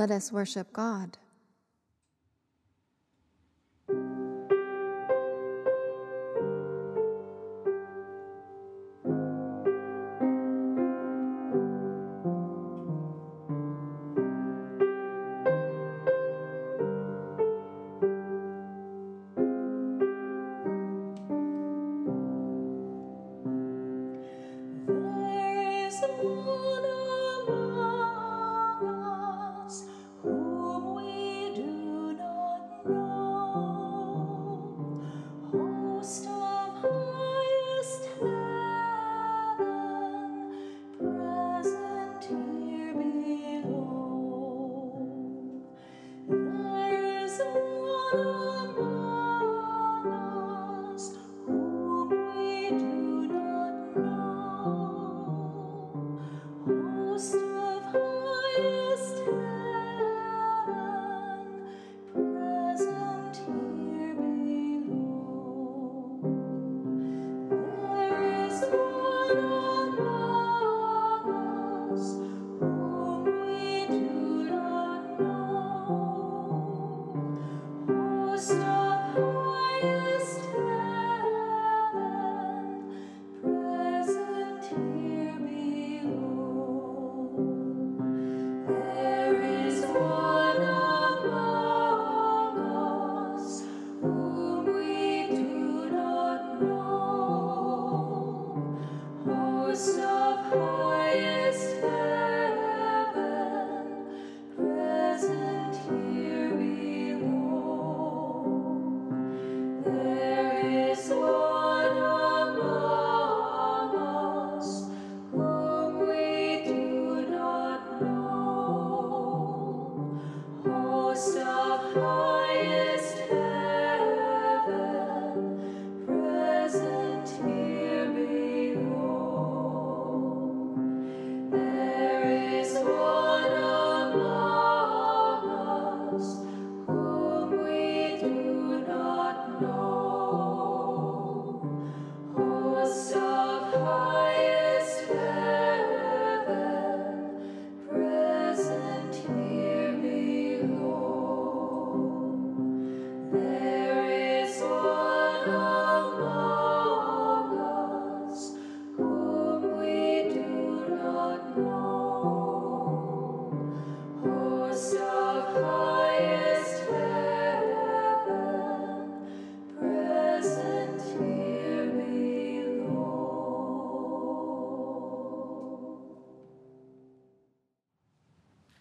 Let us worship God.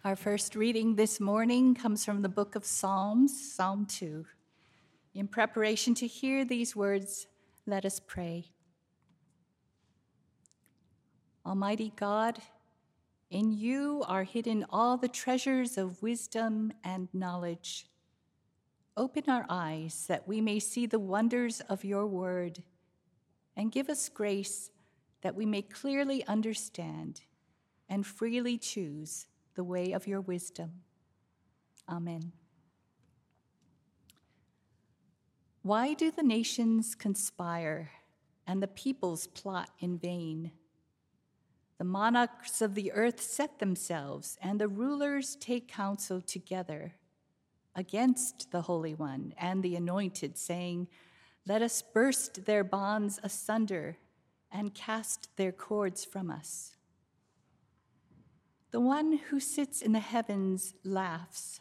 Our first reading this morning comes from the book of Psalms, Psalm 2. In preparation to hear these words, let us pray. Almighty God, in you are hidden all the treasures of wisdom and knowledge. Open our eyes that we may see the wonders of your word, and give us grace that we may clearly understand and freely choose the way of your wisdom. Amen. Why do the nations conspire and the peoples plot in vain? The monarchs of the earth set themselves, and the rulers take counsel together against the Holy One and the Anointed, saying, Let us burst their bonds asunder and cast their cords from us. The one who sits in the heavens laughs.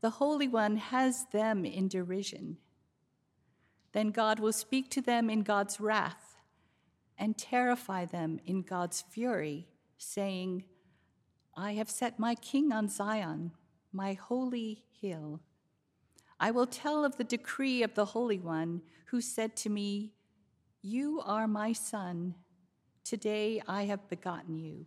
The Holy One has them in derision. Then God will speak to them in God's wrath and terrify them in God's fury, saying, I have set my king on Zion, my holy hill. I will tell of the decree of the Holy One, who said to me, You are my son. Today I have begotten you.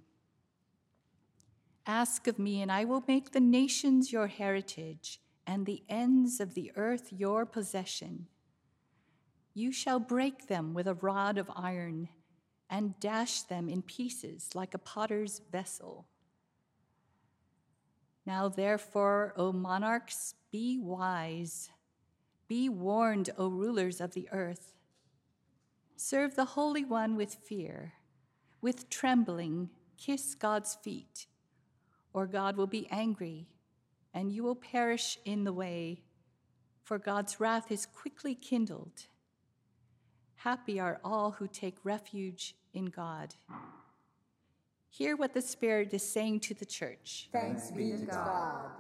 Ask of me, and I will make the nations your heritage, and the ends of the earth your possession. You shall break them with a rod of iron, and dash them in pieces like a potter's vessel. Now, therefore, O monarchs, be wise. Be warned, O rulers of the earth. Serve the Holy One with fear. With trembling, kiss God's feet, or God will be angry and you will perish in the way, for God's wrath is quickly kindled. Happy are all who take refuge in God. Hear what the Spirit is saying to the church. Thanks be to God.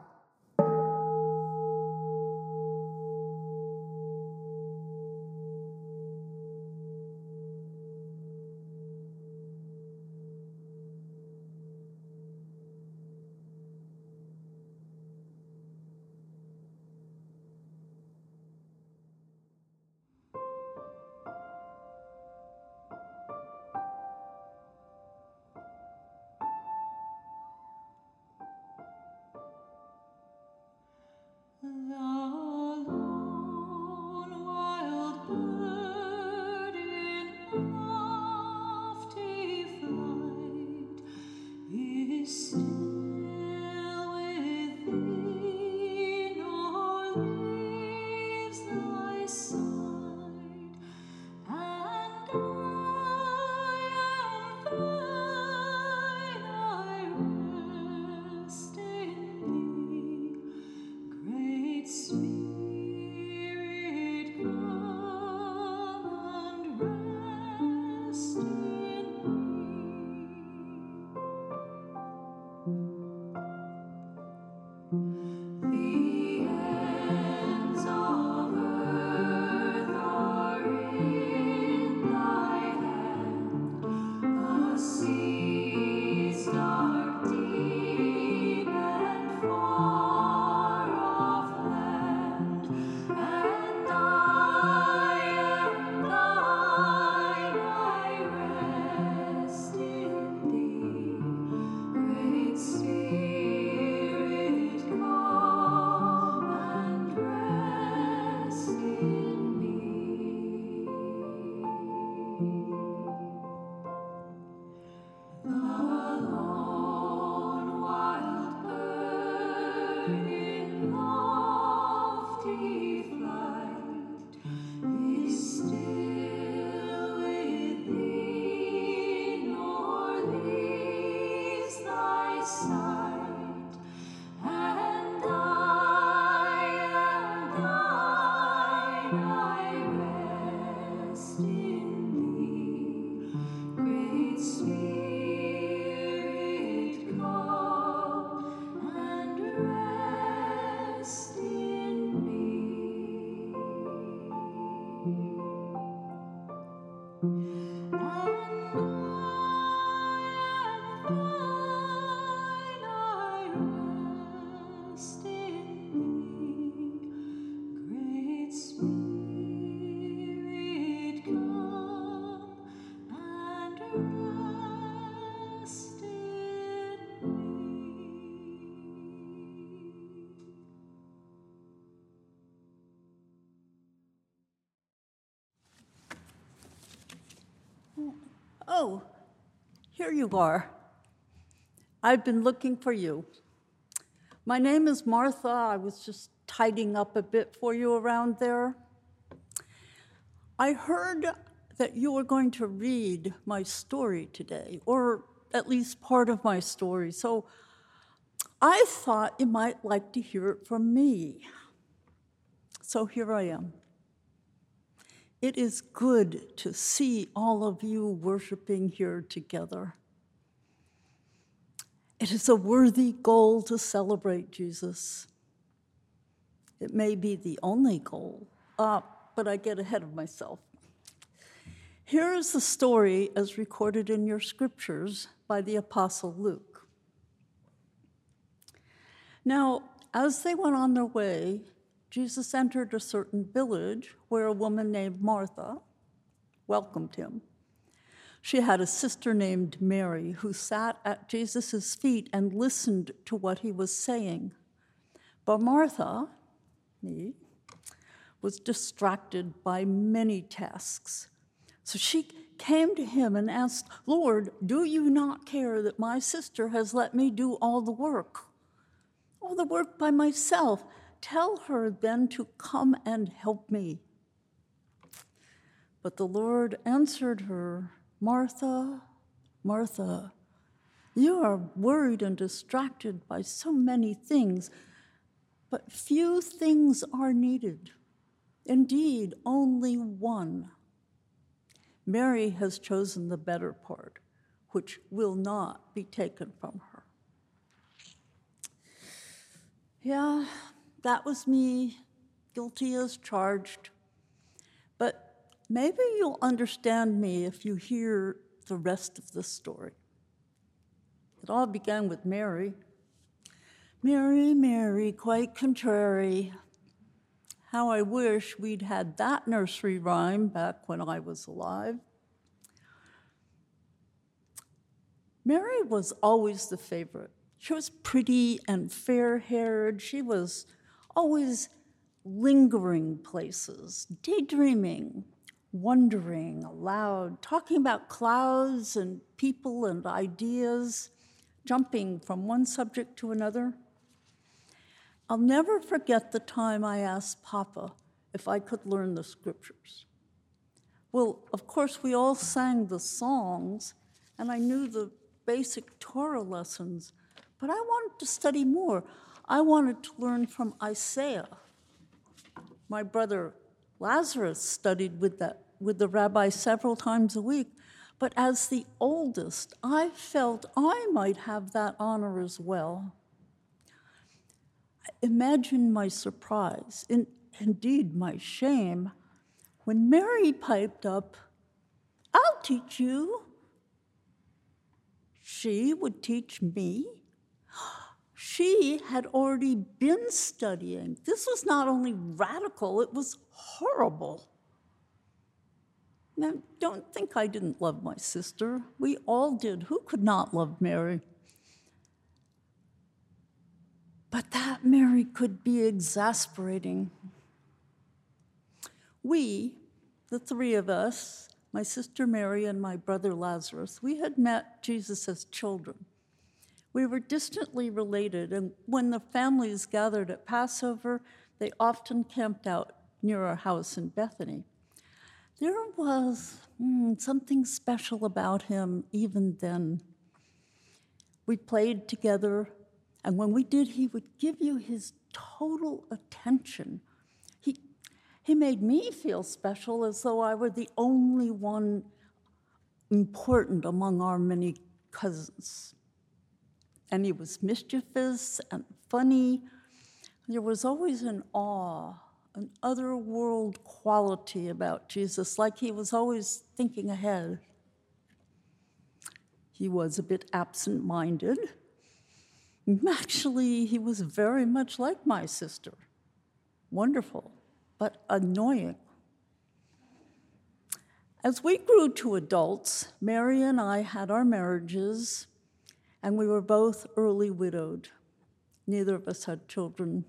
You are. I've been looking for you. My name is Martha. I was just tidying up a bit for you around there. I heard that you were going to read my story today, or at least part of my story. So I thought you might like to hear it from me. So here I am. It is good to see all of you worshiping here together. It is a worthy goal to celebrate Jesus. It may be the only goal, uh, but I get ahead of myself. Here is the story as recorded in your scriptures by the Apostle Luke. Now, as they went on their way, Jesus entered a certain village where a woman named Martha welcomed him. She had a sister named Mary who sat at Jesus' feet and listened to what he was saying. But Martha, me, was distracted by many tasks. So she came to him and asked, Lord, do you not care that my sister has let me do all the work? All the work by myself. Tell her then to come and help me. But the Lord answered her, Martha, Martha, you are worried and distracted by so many things, But few things are needed. Indeed, only one. Mary has chosen the better part, which will not be taken from her. Yeah, that was me, guilty as charged. But maybe you'll understand me if you hear the rest of the story. It all began with Mary. Mary, Mary, quite contrary. How I wish we'd had that nursery rhyme back when I was alive. Mary was always the favorite. She was pretty and fair haired. She was always lingering places, daydreaming, wondering aloud, talking about clouds and people and ideas, jumping from one subject to another. I'll never forget the time I asked Papa if I could learn the scriptures. Well, of course, we all sang the songs, and I knew the basic Torah lessons, but I wanted to study more. I wanted to learn from Isaiah. My brother Lazarus studied with, that, with the rabbi several times a week, but as the oldest, I felt I might have that honor as well. Imagine my surprise, in, indeed my shame, when Mary piped up, I'll teach you. She would teach me. She had already been studying. This was not only radical, it was horrible. Now, don't think I didn't love my sister. We all did. Who could not love Mary? But that Mary could be exasperating. We, the three of us, my sister Mary and my brother Lazarus, we had met Jesus as children. We were distantly related, and when the families gathered at Passover, they often camped out near our house in Bethany. There was mm, something special about him even then. We played together, and when we did, he would give you his total attention. He, he made me feel special as though I were the only one important among our many cousins. And he was mischievous and funny. There was always an awe, an otherworld quality about Jesus, like he was always thinking ahead. He was a bit absent minded. Actually, he was very much like my sister. Wonderful, but annoying. As we grew to adults, Mary and I had our marriages, and we were both early widowed. Neither of us had children.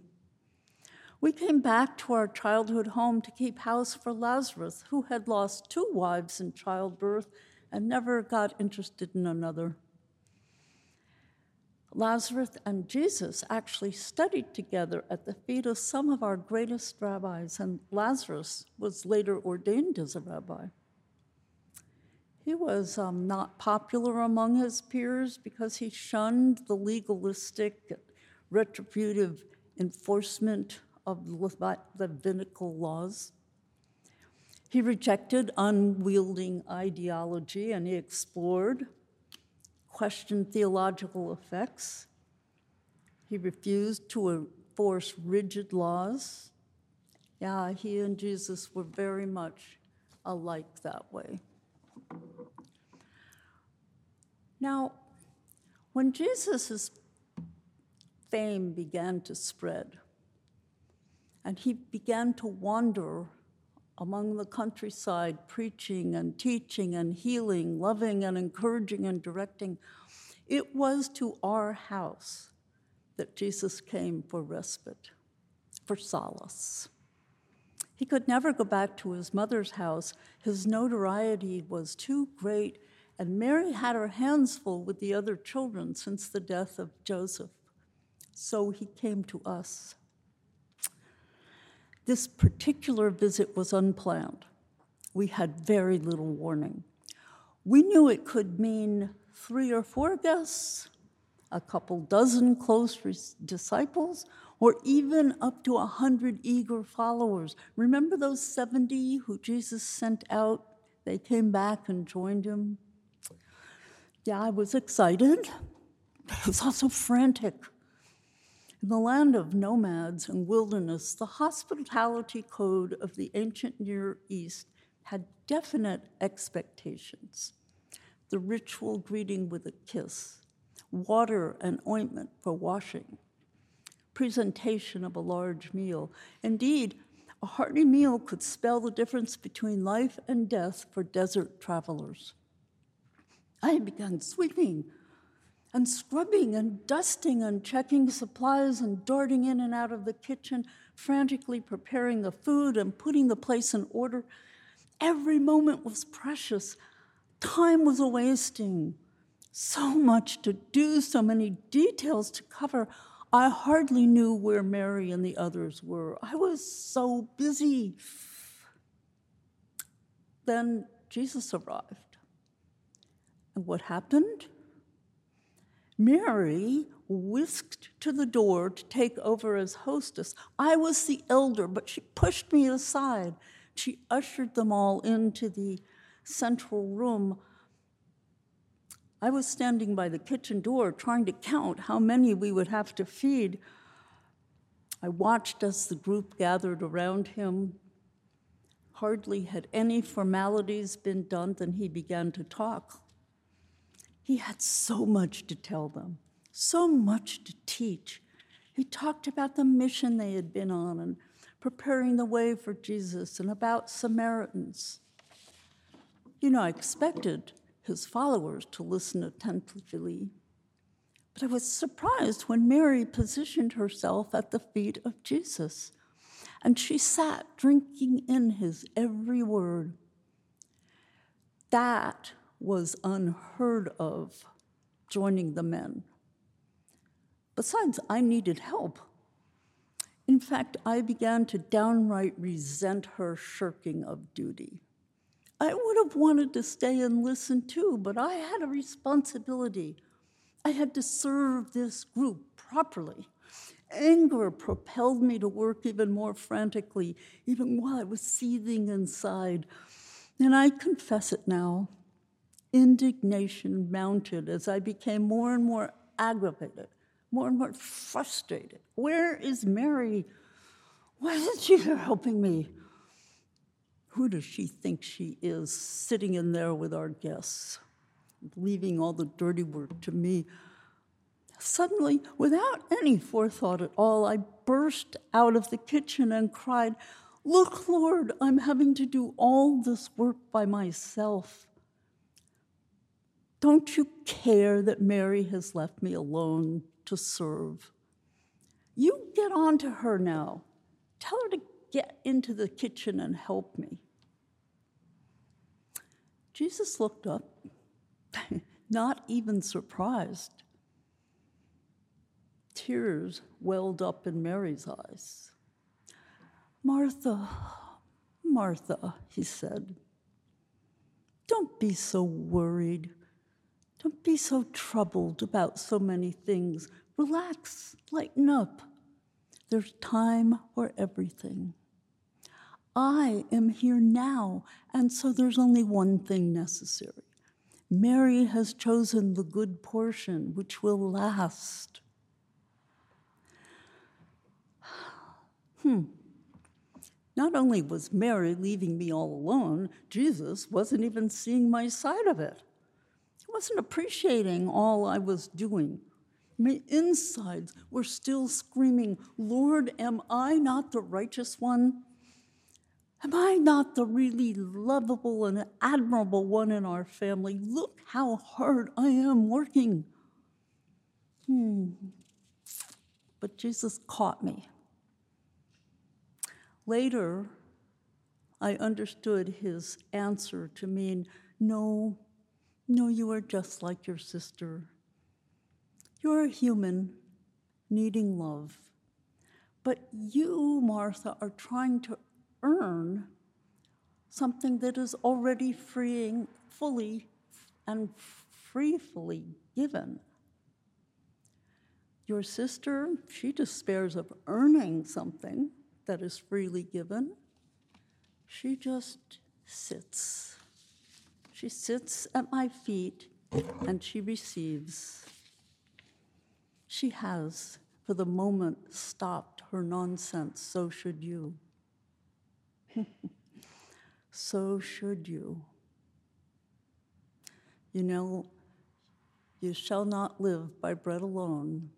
We came back to our childhood home to keep house for Lazarus, who had lost two wives in childbirth and never got interested in another. Lazarus and Jesus actually studied together at the feet of some of our greatest rabbis, and Lazarus was later ordained as a rabbi. He was um, not popular among his peers because he shunned the legalistic, retributive enforcement of the Levitical laws. He rejected unwielding ideology and he explored questioned theological effects. He refused to enforce rigid laws. Yeah, he and Jesus were very much alike that way. Now, when Jesus' fame began to spread, and he began to wander among the countryside, preaching and teaching and healing, loving and encouraging and directing. It was to our house that Jesus came for respite, for solace. He could never go back to his mother's house. His notoriety was too great, and Mary had her hands full with the other children since the death of Joseph. So he came to us. This particular visit was unplanned. We had very little warning. We knew it could mean three or four guests, a couple dozen close disciples, or even up to a 100 eager followers. Remember those 70 who Jesus sent out? They came back and joined him. Yeah, I was excited, but I was also frantic. In the land of nomads and wilderness, the hospitality code of the ancient Near East had definite expectations. The ritual greeting with a kiss, water and ointment for washing, presentation of a large meal. Indeed, a hearty meal could spell the difference between life and death for desert travelers. I began sweeping and scrubbing and dusting and checking supplies and darting in and out of the kitchen, frantically preparing the food and putting the place in order. Every moment was precious. Time was a wasting. So much to do, so many details to cover. I hardly knew where Mary and the others were. I was so busy. Then Jesus arrived. And what happened? Mary whisked to the door to take over as hostess. I was the elder, but she pushed me aside. She ushered them all into the central room. I was standing by the kitchen door trying to count how many we would have to feed. I watched as the group gathered around him. Hardly had any formalities been done than he began to talk. He had so much to tell them, so much to teach. He talked about the mission they had been on and preparing the way for Jesus and about Samaritans. You know, I expected his followers to listen attentively, but I was surprised when Mary positioned herself at the feet of Jesus and she sat drinking in his every word. That was unheard of joining the men. Besides, I needed help. In fact, I began to downright resent her shirking of duty. I would have wanted to stay and listen too, but I had a responsibility. I had to serve this group properly. Anger propelled me to work even more frantically, even while I was seething inside. And I confess it now. Indignation mounted as I became more and more aggravated, more and more frustrated. Where is Mary? Why isn't she here helping me? Who does she think she is sitting in there with our guests, leaving all the dirty work to me? Suddenly, without any forethought at all, I burst out of the kitchen and cried, Look, Lord, I'm having to do all this work by myself. Don't you care that Mary has left me alone to serve? You get on to her now. Tell her to get into the kitchen and help me. Jesus looked up, not even surprised. Tears welled up in Mary's eyes. Martha, Martha, he said, don't be so worried. Don't be so troubled about so many things. Relax, lighten up. There's time for everything. I am here now, and so there's only one thing necessary. Mary has chosen the good portion, which will last. Hmm. Not only was Mary leaving me all alone, Jesus wasn't even seeing my side of it. He wasn't appreciating all I was doing. My insides were still screaming, Lord, am I not the righteous one? Am I not the really lovable and admirable one in our family? Look how hard I am working. Hmm. But Jesus caught me. Later, I understood his answer to mean no, no, you are just like your sister. You're a human needing love. But you, Martha, are trying to earn something that is already freeing fully and freely given. Your sister, she despairs of earning something that is freely given. She just sits. She sits at my feet and she receives. She has, for the moment, stopped her nonsense. So should you. so should you. You know, you shall not live by bread alone,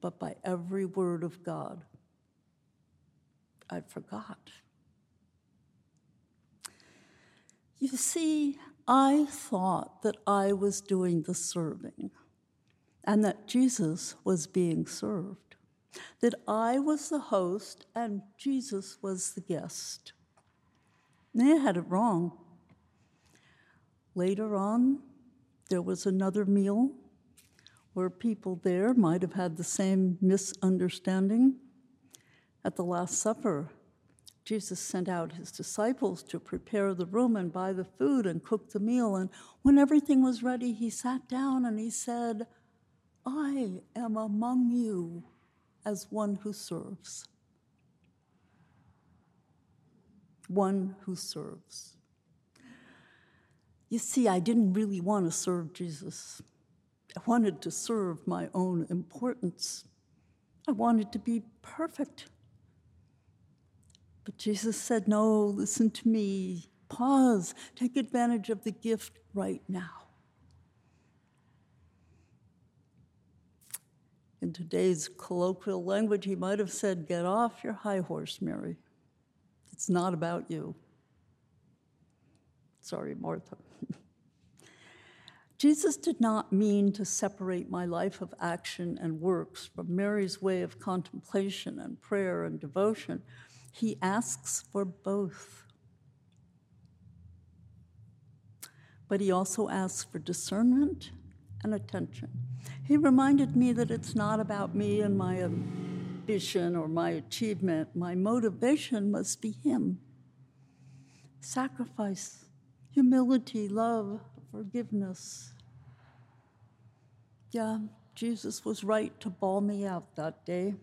but by every word of God. I forgot. You see, I thought that I was doing the serving and that Jesus was being served, that I was the host and Jesus was the guest. They had it wrong. Later on, there was another meal where people there might have had the same misunderstanding. At the Last Supper, Jesus sent out his disciples to prepare the room and buy the food and cook the meal. And when everything was ready, he sat down and he said, I am among you as one who serves. One who serves. You see, I didn't really want to serve Jesus. I wanted to serve my own importance. I wanted to be perfect. But Jesus said, No, listen to me. Pause. Take advantage of the gift right now. In today's colloquial language, he might have said, Get off your high horse, Mary. It's not about you. Sorry, Martha. Jesus did not mean to separate my life of action and works from Mary's way of contemplation and prayer and devotion. He asks for both. But he also asks for discernment and attention. He reminded me that it's not about me and my ambition or my achievement. My motivation must be him. Sacrifice, humility, love, forgiveness. Yeah, Jesus was right to bawl me out that day.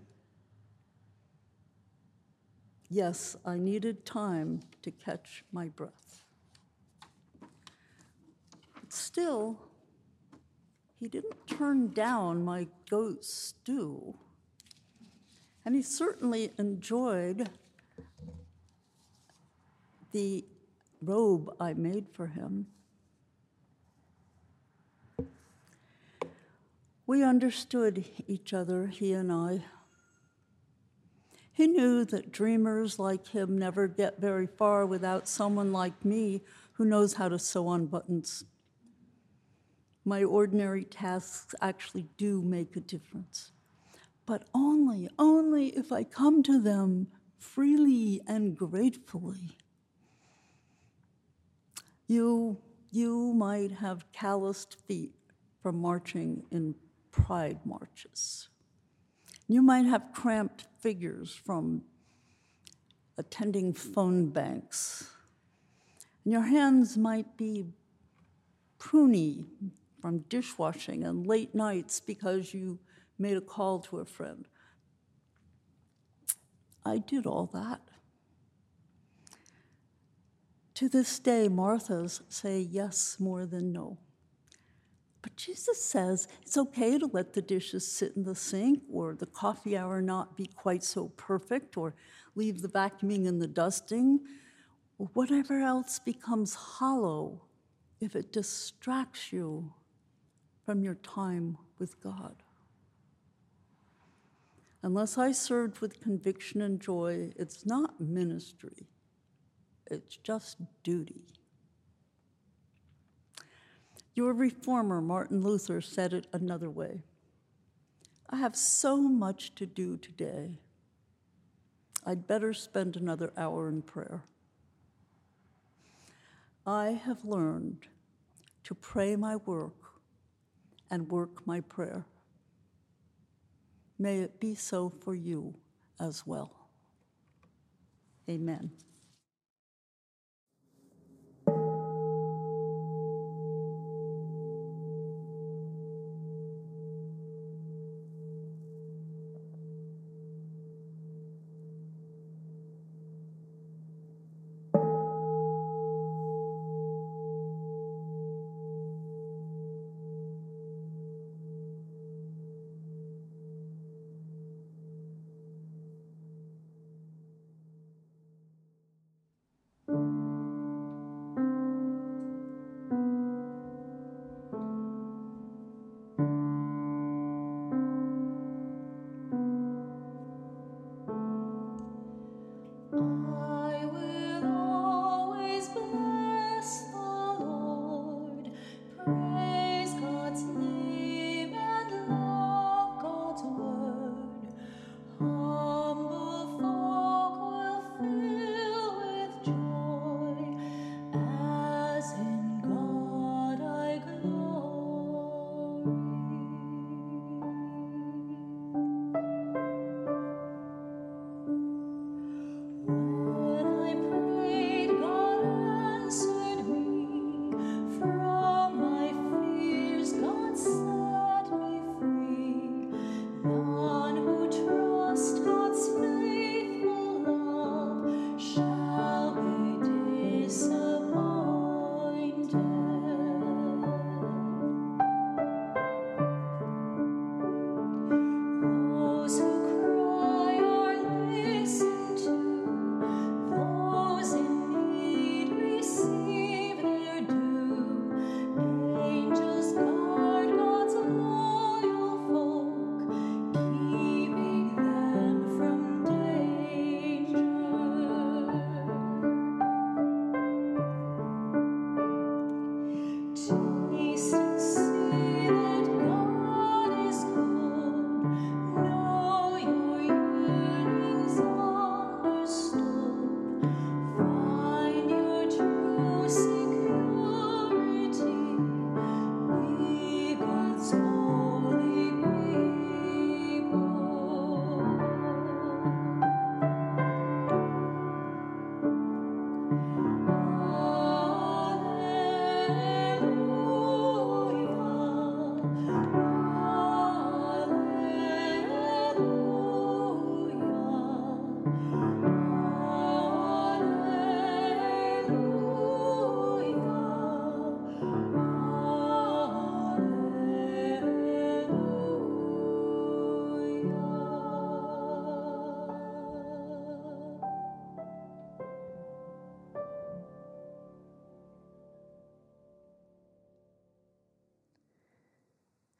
Yes, I needed time to catch my breath. But still, he didn't turn down my goat stew. And he certainly enjoyed the robe I made for him. We understood each other, he and I. He knew that dreamers like him never get very far without someone like me who knows how to sew on buttons. My ordinary tasks actually do make a difference, but only, only if I come to them freely and gratefully. You, you might have calloused feet from marching in pride marches. You might have cramped figures from attending phone banks. And your hands might be pruny from dishwashing and late nights because you made a call to a friend. I did all that. To this day, Marthas say yes more than no. But Jesus says it's okay to let the dishes sit in the sink or the coffee hour not be quite so perfect or leave the vacuuming and the dusting or whatever else becomes hollow if it distracts you from your time with God. Unless I served with conviction and joy, it's not ministry, it's just duty. Your reformer, Martin Luther, said it another way I have so much to do today. I'd better spend another hour in prayer. I have learned to pray my work and work my prayer. May it be so for you as well. Amen.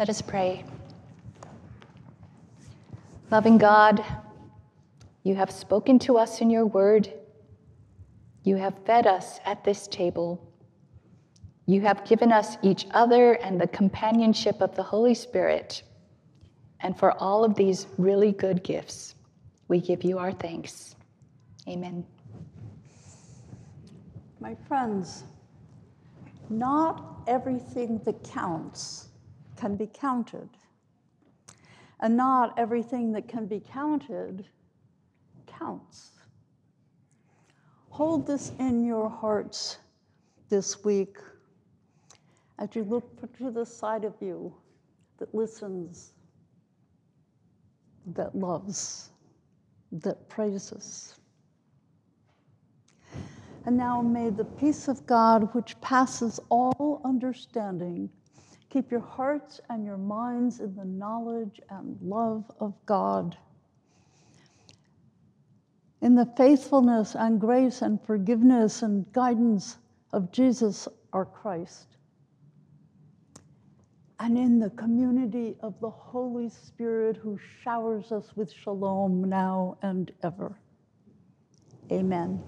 Let us pray. Loving God, you have spoken to us in your word. You have fed us at this table. You have given us each other and the companionship of the Holy Spirit. And for all of these really good gifts, we give you our thanks. Amen. My friends, not everything that counts can be counted. And not everything that can be counted counts. Hold this in your hearts this week as you look to the side of you that listens, that loves, that praises. And now may the peace of God, which passes all understanding, keep your hearts and your minds in the knowledge and love of God. In the faithfulness and grace and forgiveness and guidance of Jesus our Christ. And in the community of the Holy Spirit who showers us with shalom now and ever. Amen.